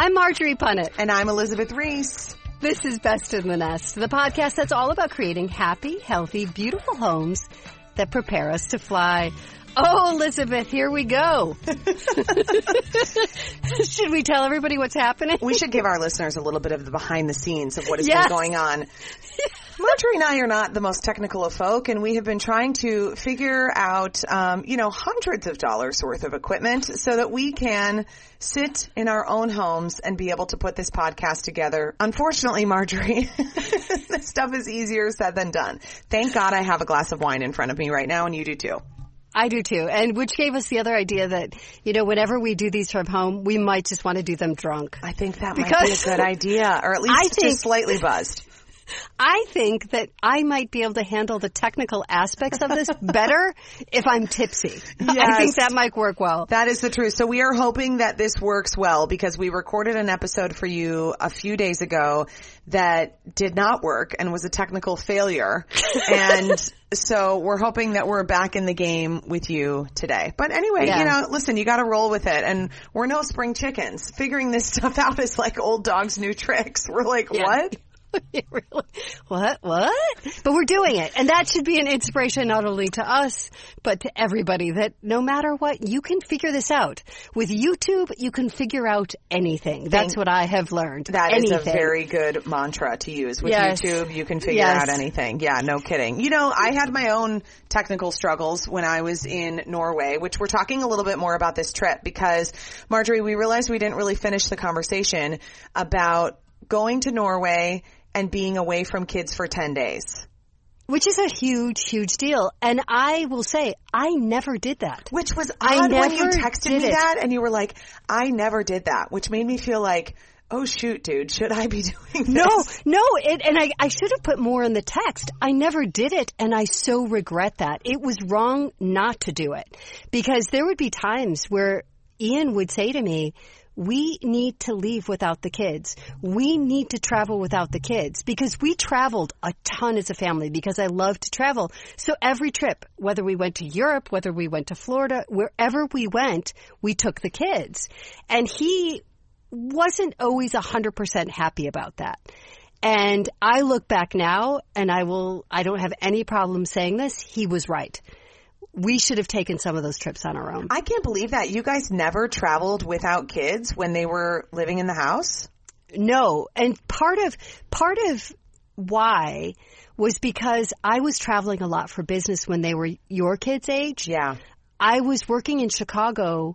I'm Marjorie Punnett. And I'm Elizabeth Ries. This is Best in the Nest, the podcast that's all about creating happy, healthy, beautiful homes that prepare us to fly. Oh, Elizabeth, here we go. should we tell everybody what's happening? We should give our listeners a little bit of the behind the scenes of what has Yes. been going on. Marjorie and I are not the most technical of folk, and we have been trying to figure out, um, you know, hundreds of dollars worth of equipment so that we can sit in our own homes and be able to put this podcast together. Unfortunately, Marjorie, this stuff is easier said than done. Thank God I have a glass of wine in front of me right now, and you do too. I do too. And which gave us the other idea that, you know, whenever we do these from home, we might just want to do them drunk. I think that might be a good idea, or at least I think- just slightly buzzed. I think that I might be able to handle the technical aspects of this better if I'm tipsy. I think that might work well. That is the truth. So we are hoping that this works well because we recorded an episode for you a few days ago that did not work and was a technical failure. and so we're hoping that we're back in the game with you today. But anyway, Yeah. you know, listen, you gotta roll with it and we're no spring chickens. Figuring this stuff out is like old dogs new tricks. We're like, Yeah. what? really? What? What? But we're doing it. And that should be an inspiration not only to us, but to everybody that no matter what, you can figure this out. With YouTube, you can figure out anything. That's what I have learned. That is anything. a very good mantra to use. With Yes. YouTube, you can figure Yes. out anything. Yeah, no kidding. You know, I had my own technical struggles when I was in Norway, which we're talking a little bit more about this trip because, Marjorie, we realized we didn't really finish the conversation about going to Norway and being away from kids for 10 days. Which is a huge, huge deal. And I will say, I never did that. Which was I odd when you never texted did me it. that and you were like, I never did that, which made me feel like, oh shoot, dude, should I be doing this? No, no, it, and I, I should have put more in the text. I never did it, and I so regret that. It was wrong not to do it. Because there would be times where Ian would say to me, we need to leave without the kids. We need to travel without the kids because we traveled a ton as a family because I love to travel. So every trip, whether we went to Europe, whether we went to Florida, wherever we went, we took the kids. And he wasn't always 100% happy about that. And I look back now and I will, I don't have any problem saying this. He was right. We should have taken some of those trips on our own. I can't believe that you guys never traveled without kids when they were living in the house. No. And part of, part of why was because I was traveling a lot for business when they were your kids' age. Yeah. I was working in Chicago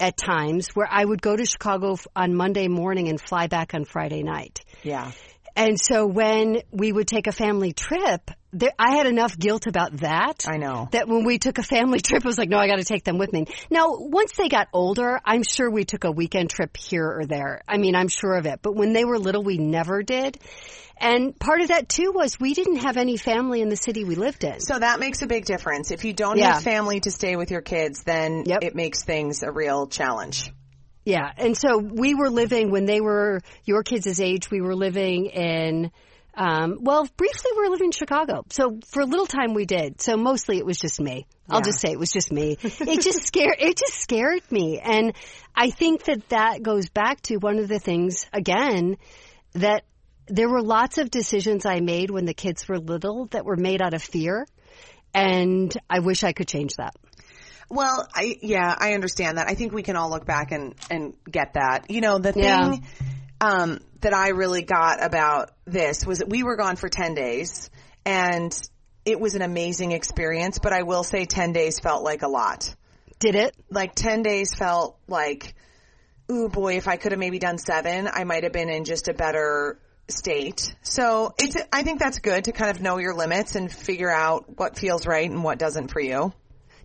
at times where I would go to Chicago on Monday morning and fly back on Friday night. Yeah. And so when we would take a family trip, there, I had enough guilt about that. I know. That when we took a family trip, it was like, no, I got to take them with me. Now, once they got older, I'm sure we took a weekend trip here or there. I mean, I'm sure of it. But when they were little, we never did. And part of that too was we didn't have any family in the city we lived in. So that makes a big difference. If you don't Yeah. have family to stay with your kids, then Yep. it makes things a real challenge. Yeah, and so we were living when they were your kids' age. We were living in, um, well, briefly we were living in Chicago. So for a little time we did. So mostly it was just me. I'll Yeah. just say it was just me. it just scared. It just scared me, and I think that that goes back to one of the things again that there were lots of decisions I made when the kids were little that were made out of fear, and I wish I could change that. Well, I yeah, I understand that. I think we can all look back and and get that. You know, the thing Yeah. um that I really got about this was that we were gone for 10 days and it was an amazing experience, but I will say 10 days felt like a lot. Did it? Like 10 days felt like ooh boy, if I could have maybe done 7, I might have been in just a better state. So it's, I think that's good to kind of know your limits and figure out what feels right and what doesn't for you.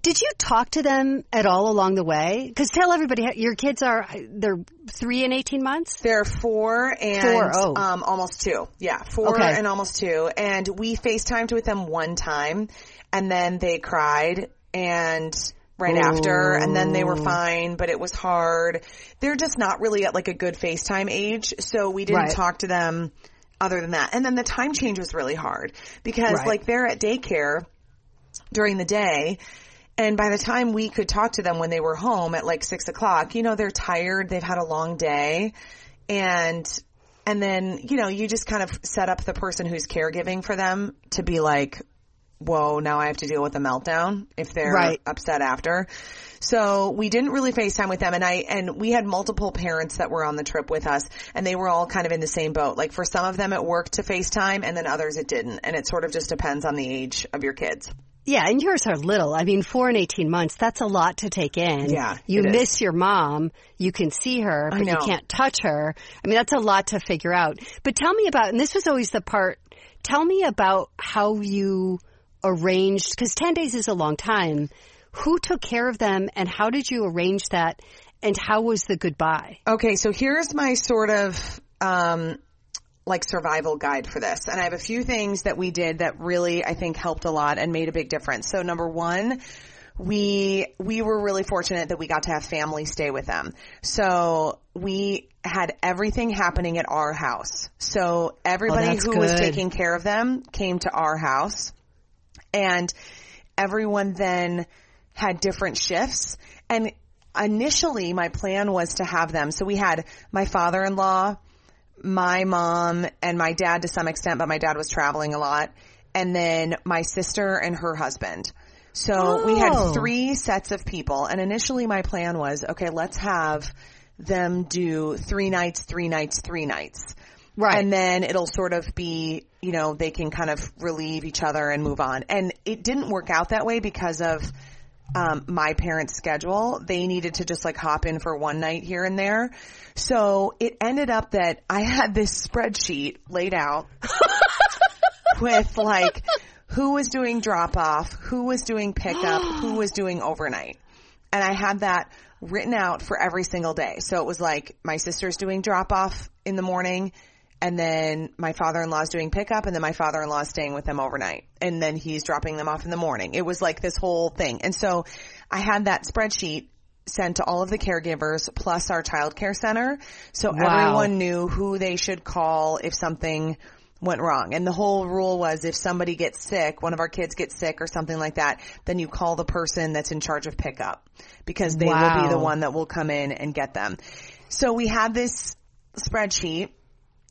Did you talk to them at all along the way? Because tell everybody, your kids are they're three and eighteen months. They're four and Four, oh. um, almost two. Yeah, four Okay. and almost two. And we FaceTimed with them one time, and then they cried and right after, and then they were fine, but it was hard. They're just not really at like a good FaceTime age, so we didn't Right. talk to them other than that. And then the time change was really hard because Right. like they're at daycare during the day. And by the time we could talk to them when they were home at like six o'clock, you know, they're tired. They've had a long day and, and then, you know, you just kind of set up the person who's caregiving for them to be like, whoa, now I have to deal with a meltdown if they're Right. upset after. So we didn't really FaceTime with them and I, and we had multiple parents that were on the trip with us and they were all kind of in the same boat. Like for some of them it worked to FaceTime and then others it didn't. And it sort of just depends on the age of your kids. Yeah, and yours are little. I mean, four and eighteen months. That's a lot to take in. Yeah, you it is. miss your mom. You can see her, but you can't touch her. I mean, that's a lot to figure out. But tell me about, and this was always the part. Tell me about how you arranged because ten days is a long time. Who took care of them, and how did you arrange that? And how was the goodbye? Okay, so here's my sort of um like survival guide for this. And I have a few things that we did that really I think helped a lot and made a big difference. So number 1, we we were really fortunate that we got to have family stay with them. So we had everything happening at our house. So everybody oh, that's who was taking care of them came to our house and everyone then had different shifts and initially my plan was to have them so we had my father-in-law my mom and my dad to some extent but my dad was traveling a lot and then my sister and her husband so we Oh. had three sets of people and initially my plan was okay let's have them do three nights three nights three nights Right. and then it'll sort of be, you know, they can kind of relieve each other and move on. And it didn't work out that way because of um, my parents' schedule. They needed to just like hop in for one night here and there. So it ended up that I had this spreadsheet laid out with like who was doing drop off, who was doing pickup, who was doing overnight. And I had that written out for every single day. So it was like my sister's doing drop off in the morning and then my father-in-law's doing pickup and then my father-in-law's staying with them overnight and then he's dropping them off in the morning. It was like this whole thing. And so I had that spreadsheet sent to all of the caregivers plus our child care center. So Wow. everyone knew who they should call if something went wrong. And the whole rule was if somebody gets sick, one of our kids gets sick or something like that, then you call the person that's in charge of pickup because they will be the one that will come in and get them. So we had this spreadsheet.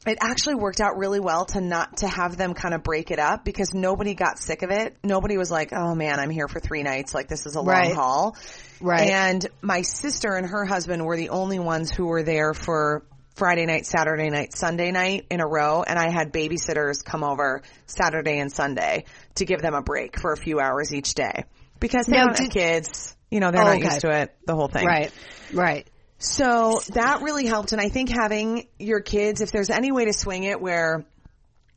It actually worked out really well to not to have them kind of break it up because nobody got sick of it. Nobody was like, "Oh man, I'm here for 3 nights. Like this is a long Right. haul." Right. And my sister and her husband were the only ones who were there for Friday night, Saturday night, Sunday night in a row. And I had babysitters come over Saturday and Sunday to give them a break for a few hours each day because they Now, don't have did- kids. You know, they're Oh, not okay. used to it, the whole thing. Right. Right. So that really helped. And I think having your kids, if there's any way to swing it where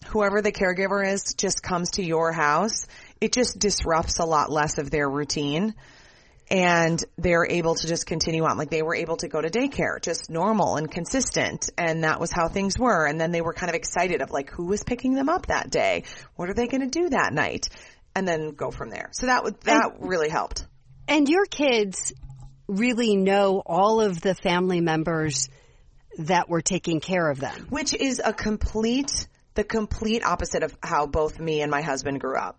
whoever the caregiver is just comes to your house, it just disrupts a lot less of their routine. And they're able to just continue on. Like they were able to go to daycare, just normal and consistent. And that was how things were. And then they were kind of excited of like, who was picking them up that day? What are they going to do that night? And then go from there. So that would, that really helped. And your kids really know all of the family members that were taking care of them. which is a complete the complete opposite of how both me and my husband grew up.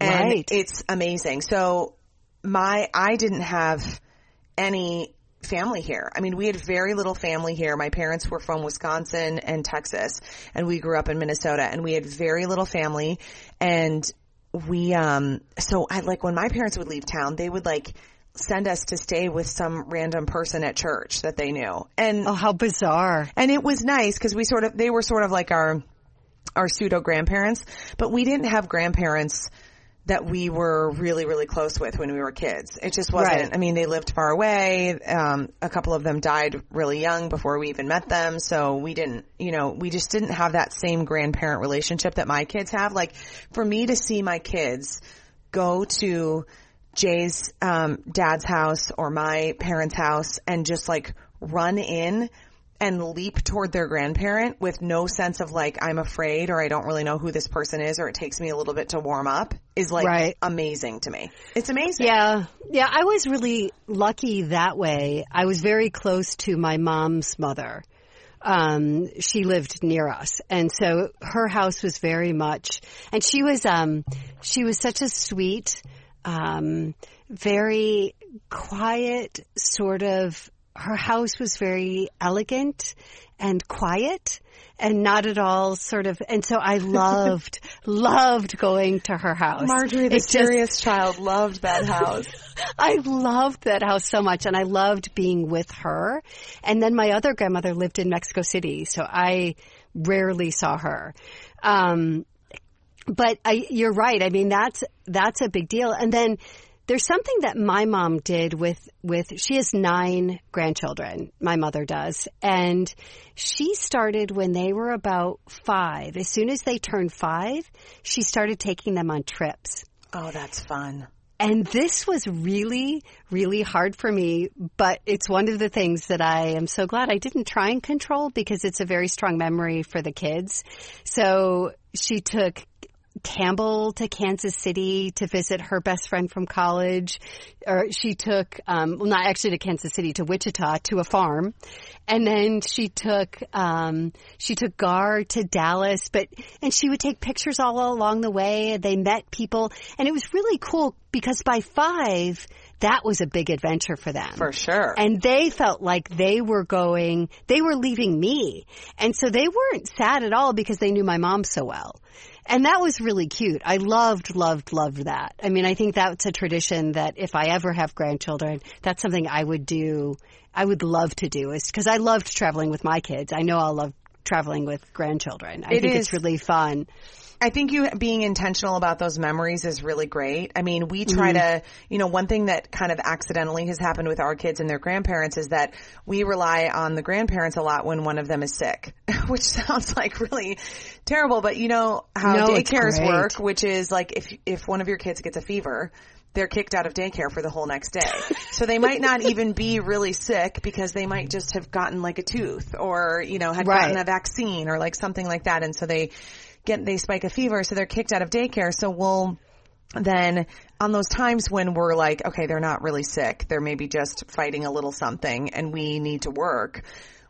And Right. it's amazing. So my i didn't have any family here. I mean we had very little family here. My parents were from wisconsin and texas and we grew up in minnesota and we had very little family. And we um so i like when my parents would leave town they would like send us to stay with some random person at church that they knew and Oh, how bizarre. and it was nice because we sort of they were sort of like our our pseudo grandparents, but we didn't have grandparents that we were really, really close with when we were kids. It just wasn't, Right. I mean, they lived far away. Um, a couple of them died really young before we even met them. So we didn't, you know, we just didn't have that same grandparent relationship that my kids have. Like for me to see my kids go to Jay's, um, dad's house or my parents' house and just like run in and leap toward their grandparent with no sense of like, I'm afraid or I don't really know who this person is or it takes me a little bit to warm up is like Right. amazing to me. It's amazing. Yeah. Yeah. I was really lucky that way. I was very close to my mom's mother. Um, she lived near us. And so her house was very much, and she was, um, she was such a sweet, um, very quiet sort of, her house was very elegant and quiet and not at all sort of, and so I loved, loved going to her house. Marjorie, the just- serious child, loved that house. I loved that house so much and I loved being with her. And then my other grandmother lived in Mexico City, so I rarely saw her. Um, but I, you're right. I mean, that's, that's a big deal. And then there's something that my mom did with, with, she has nine grandchildren. My mother does. And she started when they were about five. As soon as they turned five, she started taking them on trips. Oh, that's fun. And this was really, really hard for me, but it's one of the things that I am so glad I didn't try and control because it's a very strong memory for the kids. So she took Campbell to Kansas City to visit her best friend from college. Or she took, um, well, not actually to Kansas City, to Wichita, to a farm. And then she took, um, she took Gar to Dallas, but, and she would take pictures all along the way. They met people and it was really cool because by five, that was a big adventure for them. For sure. And they felt like they were going, they were leaving me. And so they weren't sad at all because they knew my mom so well. And that was really cute. I loved, loved, loved that. I mean, I think that's a tradition that if I ever have grandchildren, that's something I would do. I would love to do is because I loved traveling with my kids. I know I'll love traveling with grandchildren. I It think is. it's really fun. I think you being intentional about those memories is really great. I mean, we try mm-hmm. to, you know, one thing that kind of accidentally has happened with our kids and their grandparents is that we rely on the grandparents a lot when one of them is sick, which sounds like really terrible, but you know how No, daycares work, which is like if if one of your kids gets a fever, they're kicked out of daycare for the whole next day. so they might not even be really sick because they might just have gotten like a tooth or, you know, had Right. gotten a vaccine or like something like that. And so they get, they spike a fever. So they're kicked out of daycare. So we'll, then on those times when we're like, okay, they're not really sick. They're maybe just fighting a little something and we need to work.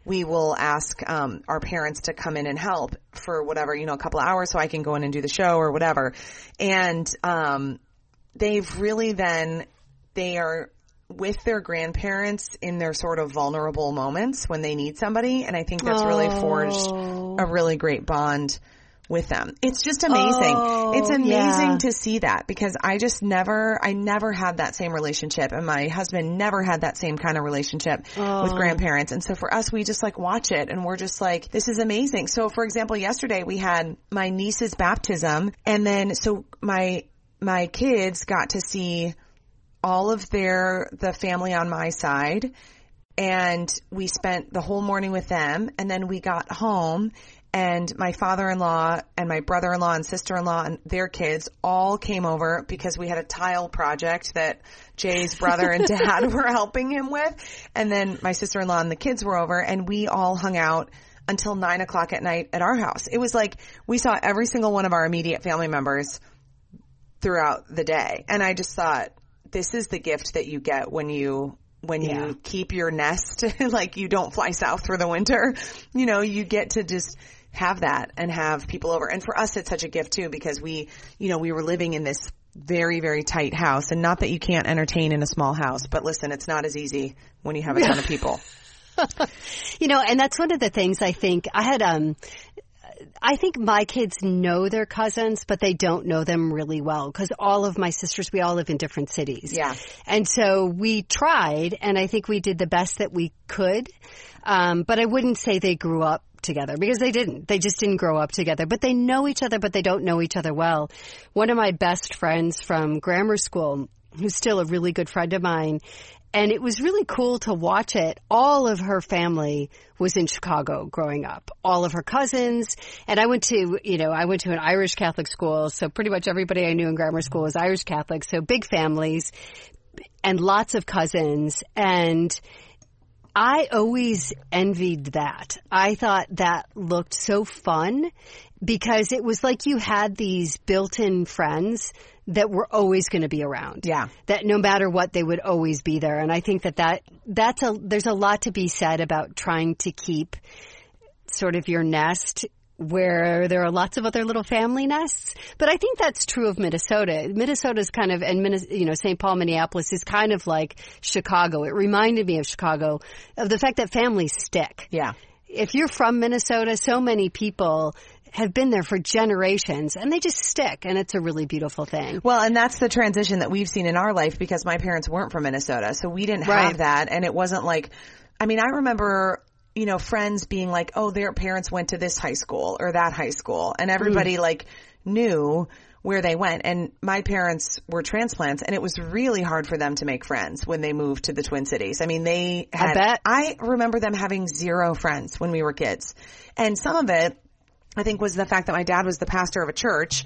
We will ask um, our parents to come in and help for whatever, you know, a couple of hours so I can go in and do the show or whatever. And um, they've really then, they are with their grandparents in their sort of vulnerable moments when they need somebody. And I think that's really forged a really great bond with them. It's just amazing. Oh, it's amazing yeah. to see that because I just never, I never had that same relationship and my husband never had that same kind of relationship with oh. grandparents. And so for us, we just like watch it and we're just like, this is amazing. So for example, yesterday we had my niece's baptism and then so my, my kids got to see all of their, the family on my side and we spent the whole morning with them and then we got home and my father-in-law and my brother-in-law and sister-in-law and their kids all came over because we had a tile project that Jay's brother and dad were helping him with. And then my sister-in-law and the kids were over and we all hung out until nine o'clock at night at our house. It was like we saw every single one of our immediate family members throughout the day. And I just thought, this is the gift that you get when you when Yeah. you keep your nest like you don't fly south for the winter you know you get to just have that and have people over and for us it's such a gift too because we you know we were living in this very very tight house and not that you can't entertain in a small house but listen it's not as easy when you have a ton of people You know, and that's one of the things I think I had, um, I think my kids know their cousins, but they don't know them really well because all of my sisters, we all live in different cities. Yeah. And so we tried and I think we did the best that we could. Um, but I wouldn't say they grew up together because they didn't. They just didn't grow up together. But they know each other, but they don't know each other well. One of my best friends from grammar school, who's still a really good friend of mine, and it was really cool to watch it. All of her family was in Chicago growing up. All of her cousins. And I went to, you know, I went to an Irish Catholic school. So pretty much everybody I knew in grammar school was Irish Catholic. So big families and lots of cousins. And I always envied that. I thought that looked so fun because it was like you had these built-in friends that were always going to be around. Yeah. That no matter what, they would always be there. And I think that, that that's a, there's a lot to be said about trying to keep sort of your nest where there are lots of other little family nests. But I think that's true of Minnesota. Minnesota's kind of, and you know, St. Paul, Minneapolis is kind of like Chicago. It reminded me of Chicago, of the fact that families stick. Yeah. If you're from Minnesota, so many people have been there for generations and they just stick and it's a really beautiful thing. Well, and that's the transition that we've seen in our life because my parents weren't from Minnesota. So we didn't Right. have that and it wasn't like, I mean, I remember, you know, friends being like, oh, their parents went to this high school or that high school and everybody mm. like knew where they went. And my parents were transplants and it was really hard for them to make friends when they moved to the Twin Cities. I mean, they had, bet. I remember them having zero friends when we were kids. And some of it, I think was the fact that my dad was the pastor of a church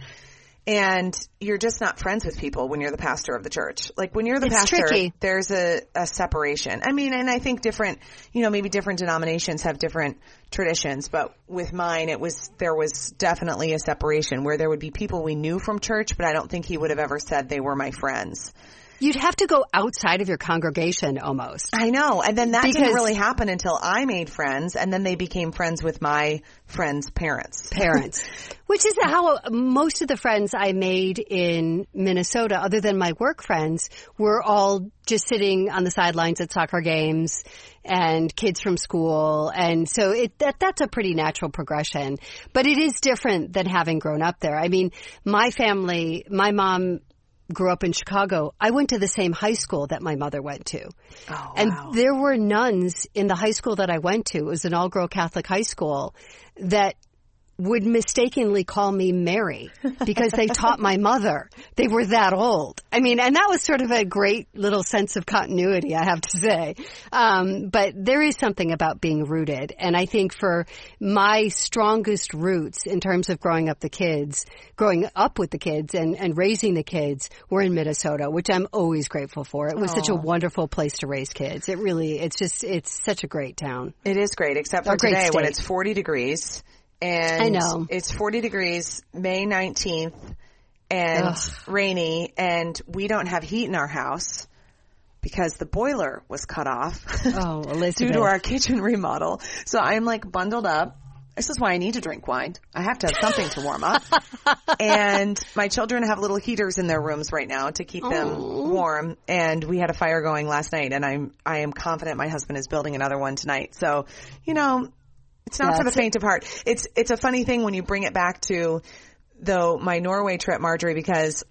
and you're just not friends with people when you're the pastor of the church. Like when you're the It's pastor, tricky. there's a, a separation. I mean, and I think different, you know, maybe different denominations have different traditions, but with mine, it was, there was definitely a separation where there would be people we knew from church, but I don't think he would have ever said they were my friends. You'd have to go outside of your congregation almost. I know. And then that Because- didn't really happen until I made friends and then they became friends with my friends' parents. parents, which is how most of the friends I made in Minnesota, other than my work friends, were all just sitting on the sidelines at soccer games and kids from school. And so it, that, that's a pretty natural progression, but it is different than having grown up there. I mean, my family, my mom grew up in Chicago. I went to the same high school that my mother went to. Oh, And wow. there were nuns in the high school that I went to. It was an all girl Catholic high school that would mistakenly call me Mary because they taught my mother. They were that old. I mean, and that was sort of a great little sense of continuity, I have to say. Um, but there is something about being rooted. And I think for my strongest roots in terms of growing up the kids, growing up with the kids and, and raising the kids were in Minnesota, which I'm always grateful for. It was such a wonderful place to raise kids. It really, it's just, it's such a great town. It is great, except for today when it's 40 degrees. And I know. it's 40 degrees May 19th and Ugh. rainy and we don't have heat in our house because the boiler was cut off Oh, due to our kitchen remodel. So I'm like bundled up. This is why I need to drink wine. I have to have something to warm up. and my children have little heaters in their rooms right now to keep them warm. And we had a fire going last night and I'm, I am confident my husband is building another one tonight. So, you know, it's not Yeah, for the faint of heart. It's, it's a funny thing when you bring it back to though my Norway trip, Marjorie, because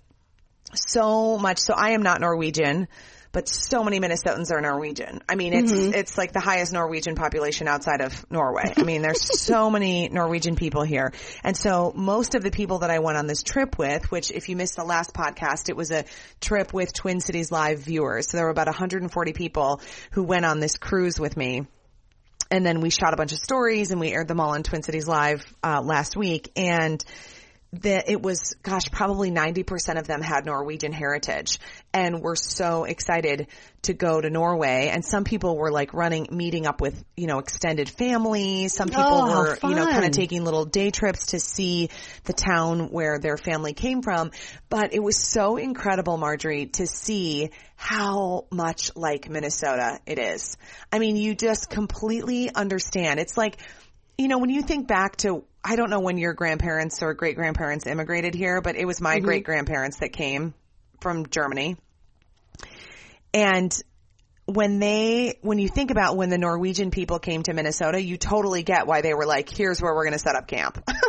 so much. So I am not Norwegian, but so many Minnesotans are Norwegian. I mean, it's mm-hmm. it's like the highest Norwegian population outside of Norway. I mean, there's so many Norwegian people here, and so most of the people that I went on this trip with, which if you missed the last podcast, it was a trip with Twin Cities Live viewers. So there were about 140 people who went on this cruise with me and then we shot a bunch of stories and we aired them all on Twin Cities Live uh, last week. And the, it was, gosh, probably 90% of them had Norwegian heritage and were so excited to go to Norway. And some people were like running, meeting up with, you know, extended families. Some people Oh, were, you know, kind of taking little day trips to see the town where their family came from. But it was so incredible, Marjorie, to see how much like Minnesota it is. I mean, you just completely understand. It's like, you know, when you think back to, I don't know when your grandparents or great grandparents immigrated here, but it was my mm-hmm. great grandparents that came from Germany. And when they, when you think about when the Norwegian people came to Minnesota, you totally get why they were like, here's where we're going to set up camp.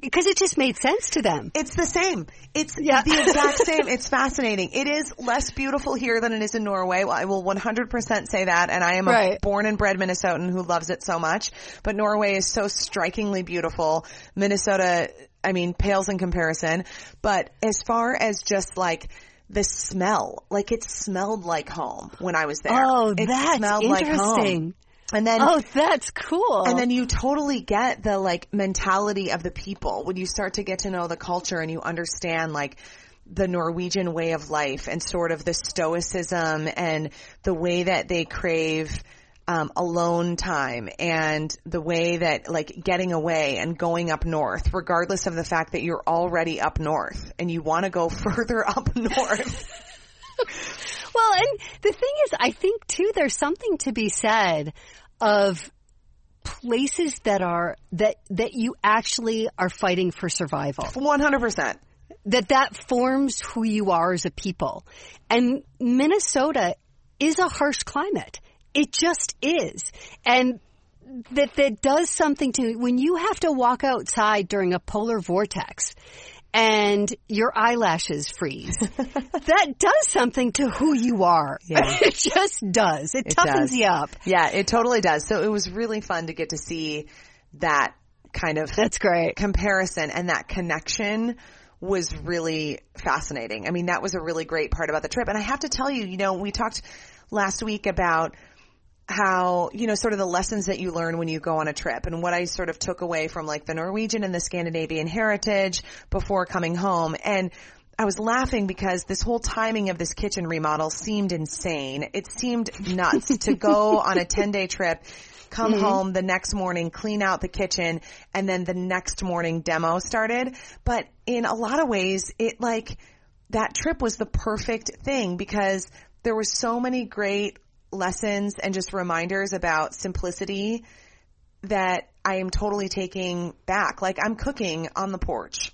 because it just made sense to them. It's the same. It's Yeah. the exact same. It's fascinating. It is less beautiful here than it is in Norway. I will 100% say that. And I am a born and bred Minnesotan who loves it so much. But Norway is so strikingly beautiful. Minnesota, I mean, pales in comparison. But as far as just like the smell, like it smelled like home when I was there. Oh, it that's smelled like home. interesting. And then Oh, that's cool. and then you totally get the like mentality of the people when you start to get to know the culture and you understand like the Norwegian way of life and sort of the stoicism and the way that they crave um, alone time and the way that like getting away and going up north, regardless of the fact that you're already up north and you want to go further up north. Well, and the thing is, I think too, there's something to be said of places that are that that you actually are fighting for survival. 100%. That that forms who you are as a people. And Minnesota is a harsh climate. It just is. And that that does something to when you have to walk outside during a polar vortex and your eyelashes freeze. that does something to who you are. Yeah. it just does. It, It toughens does. you up. Yeah, it totally does. So it was really fun to get to see that kind of That's great. comparison and that connection was really fascinating. I mean, that was a really great part about the trip. And I have to tell you, you know, we talked last week about how, you know, sort of the lessons that you learn when you go on a trip and what I sort of took away from like the Norwegian and the Scandinavian heritage before coming home. And I was laughing because this whole timing of this kitchen remodel seemed insane. It seemed nuts to go on a 10 day trip, come mm-hmm. home the next morning, clean out the kitchen, and then the next morning demo started. But in a lot of ways, it like, that trip was the perfect thing because there were so many great lessons and just reminders about simplicity that I am totally taking back. Like I'm cooking on the porch.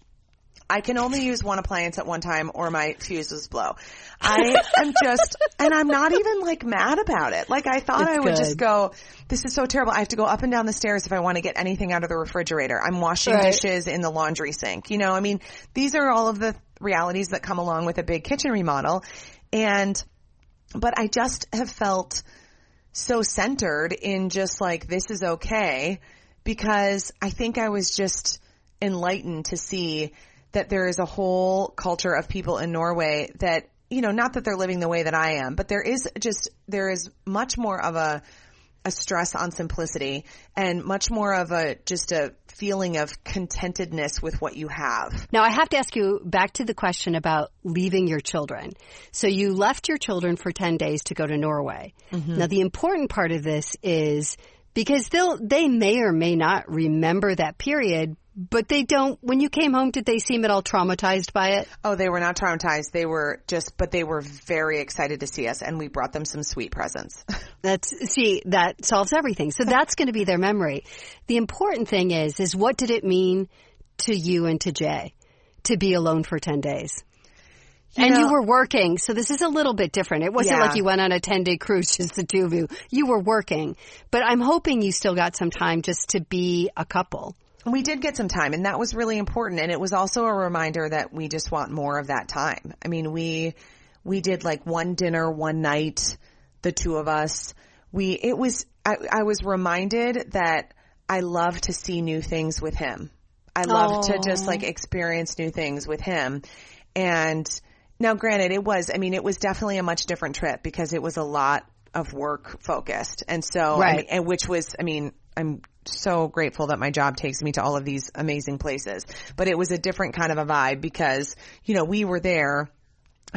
I can only use one appliance at one time or my fuses blow. I am just, and I'm not even like mad about it. Like I thought It's I would just go, this is so terrible. I have to go up and down the stairs if I want to get anything out of the refrigerator. I'm washing Right. dishes in the laundry sink. You know, I mean, these are all of the realities that come along with a big kitchen remodel. And, but I just have felt so centered in just like, this is okay because I think I was just enlightened to see that there is a whole culture of people in Norway that, you know, not that they're living the way that I am, but there is just, there is much more of a, a stress on simplicity and much more of a, just a feeling of contentedness with what you have. Now I have to ask you back to the question about leaving your children. So you left your children for 10 days to go to Norway. Mm-hmm. Now the important part of this is because they'll, they may or may not remember that period, but they don't, when you came home, did they seem at all traumatized by it? Oh, they were not traumatized. They were just, but they were very excited to see us and we brought them some sweet presents. That's, see, that solves everything. So that's going to be their memory. The important thing is, is what did it mean to you and to Jay to be alone for 10 days? and know- you were working, so this is a little bit different. It wasn't Yeah. like you went on a 10 day cruise, just the two of you. You were working. But I'm hoping you still got some time just to be a couple. We did get some time and that was really important. And it was also a reminder that we just want more of that time. I mean, we, we did like one dinner, one night, the two of us. We, it was, I, I was reminded that I love to see new things with him. I love to just like experience new things with him. And now granted, it was, I mean, it was definitely a much different trip because it was a lot of work focused. And so, I Right. mean, and which was, I mean, I'm so grateful that my job takes me to all of these amazing places, but it was a different kind of a vibe because, you know, we were there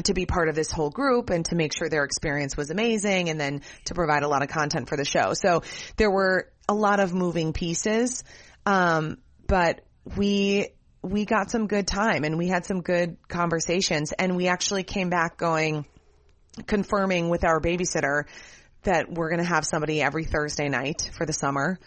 to be part of this whole group and to make sure their experience was amazing and then to provide a lot of content for the show. So there were a lot of moving pieces. Um, but we, we got some good time and we had some good conversations and we actually came back going, confirming with our babysitter that we're going to have somebody every Thursday night for the summer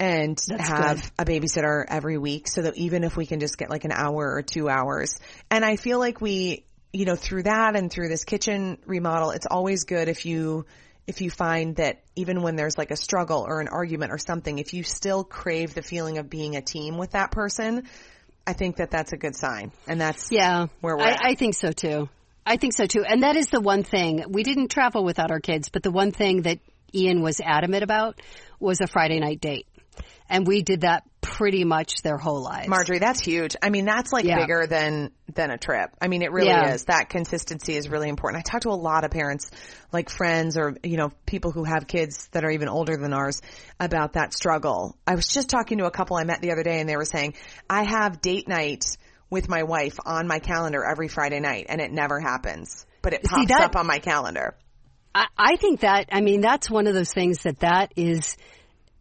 and have a babysitter every week so that even if we can just get like an hour or two hours. And I feel like we, you know, through that and through this kitchen remodel, it's always good if you, if you find that even when there's like a struggle or an argument or something, if you still crave the feeling of being a team with that person, I think that that's a good sign. And that's Yeah. where we're I, at. I think so too. I think so too. And that is the one thing. We didn't travel without our kids, but the one thing that Ian was adamant about was a Friday night date. And we did that pretty much their whole lives. Marjorie, that's huge. I mean, that's like Yeah. bigger than than a trip. I mean, it really Yeah. is. That consistency is really important. I talk to a lot of parents, like friends or you know people who have kids that are even older than ours, about that struggle. I was just talking to a couple I met the other day, and they were saying, "I have date night with my wife on my calendar every Friday night, and it never happens, but it See, pops that- up on my calendar." I, I think that, I mean, that's one of those things that that is,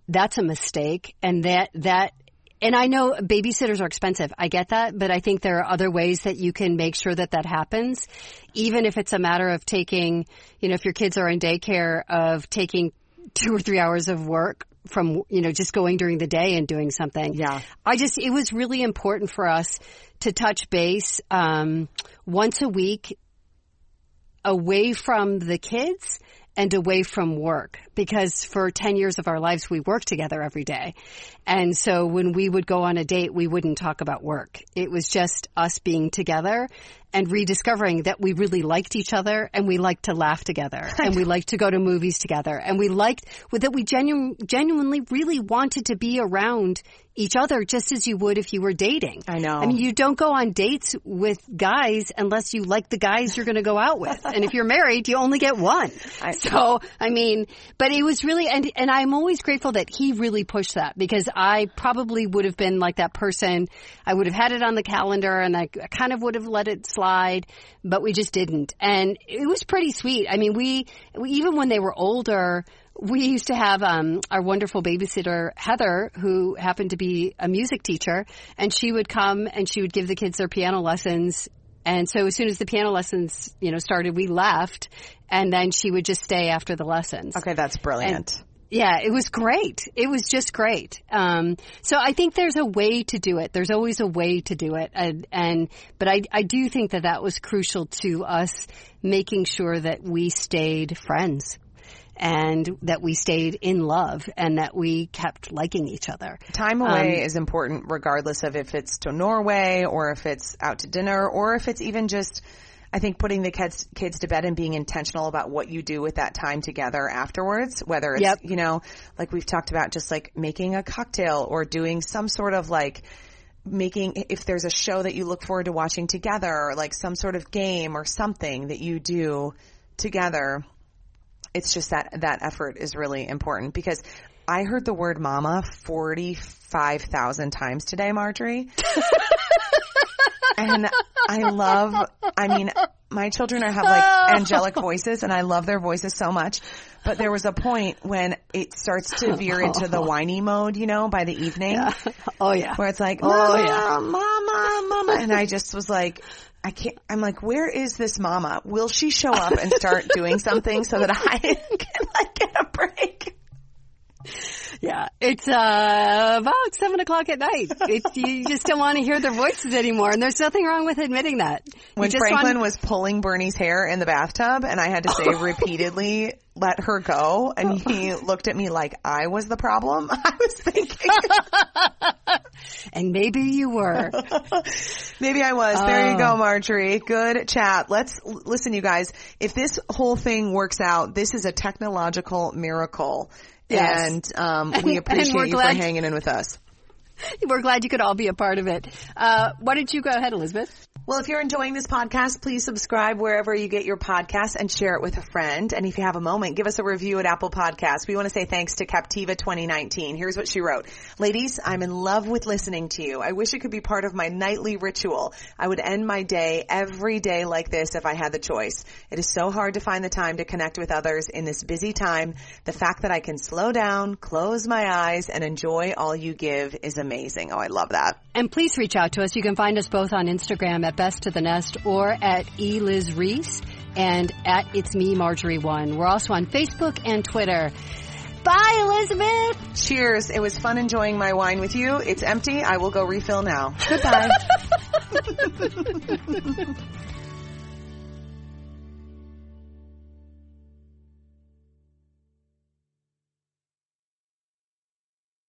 that's a mistake and that, that, and I know babysitters are expensive. I get that, but I think there are other ways that you can make sure that that happens. Even if it's a matter of taking, you know, if your kids are in daycare of taking two or three hours of work from, you know, just going during the day and doing something. Yeah. I just, it was really important for us to touch base, um, once a week away from the kids and away from work because for 10 years of our lives we worked together every day. And so when we would go on a date, we wouldn't talk about work. It was just us being together and rediscovering that we really liked each other and we liked to laugh together and we liked to go to movies together and we liked that we genu- genuinely really wanted to be around each other just as you would if you were dating. I know. I mean, you don't go on dates with guys unless you like the guys you're going to go out with. And if you're married, you only get one. so, I mean, but it was really, and, and I'm always grateful that he really pushed that because I probably would have been like that person. I would have had it on the calendar and I kind of would have let it slide, but we just didn't. And it was pretty sweet. I mean, we, we even when they were older, we used to have um, our wonderful babysitter Heather, who happened to be a music teacher, and she would come and she would give the kids their piano lessons. And so as soon as the piano lessons, you know, started, we left, and then she would just stay after the lessons. Okay, that's brilliant. Yeah, it was great. It was just great. Um, so I think there's a way to do it. There's always a way to do it, and, and but I I do think that that was crucial to us making sure that we stayed friends. And that we stayed in love and that we kept liking each other. Time away is important regardless of if it's to Norway or if it's out to dinner or if it's even just I think putting the kids kids to bed and being intentional about what you do with that time together afterwards, whether it's Yep. you know, like we've talked about just like making a cocktail or doing some sort of like making if there's a show that you look forward to watching together or like some sort of game or something that you do together it's just that that effort is really important because I heard the word mama 45,000 times today, Marjorie. and I love, I mean, my children are, have like angelic voices and I love their voices so much. But there was a point when it starts to veer into the whiny mode, you know, by the evening Oh yeah. where it's like, Oh, yeah. mama, mama. And I just was like, I can't, I'm like, where is this mama? Will she show up and start doing something so that I can like get a break? Yeah, it's uh, about seven o'clock at night. It, you just don't want to hear their voices anymore, and there's nothing wrong with admitting that. When just Franklin want- was pulling Bernie's hair in the bathtub and I had to say repeatedly, let her go. And he looked at me like I was the problem. I was thinking, and maybe you were. maybe I was. There you Oh. go, Marjorie. Good chat. Let's listen, you guys. If this whole thing works out, this is a technological miracle. Yes. And um, we appreciate you for hanging in with us. We're glad you could all be a part of it. Uh, why don't you go ahead, Elizabeth? Well, if you're enjoying this podcast, please subscribe wherever you get your podcasts and share it with a friend. And if you have a moment, give us a review at Apple Podcasts. We want to say thanks to Captiva 2019. Here's what she wrote. Ladies, I'm in love with listening to you. I wish it could be part of my nightly ritual. I would end my day every day like this if I had the choice. It is so hard to find the time to connect with others in this busy time. The fact that I can slow down, close my eyes, and enjoy all you give is amazing. Oh, I love that. And please reach out to us. You can find us both on Instagram at Best to the Nest or at Eliz Reese and at It's Me Marjorie One. We're also on Facebook and Twitter. Bye, Elizabeth. Cheers. It was fun enjoying my wine with you. It's empty. I will go refill now. Goodbye.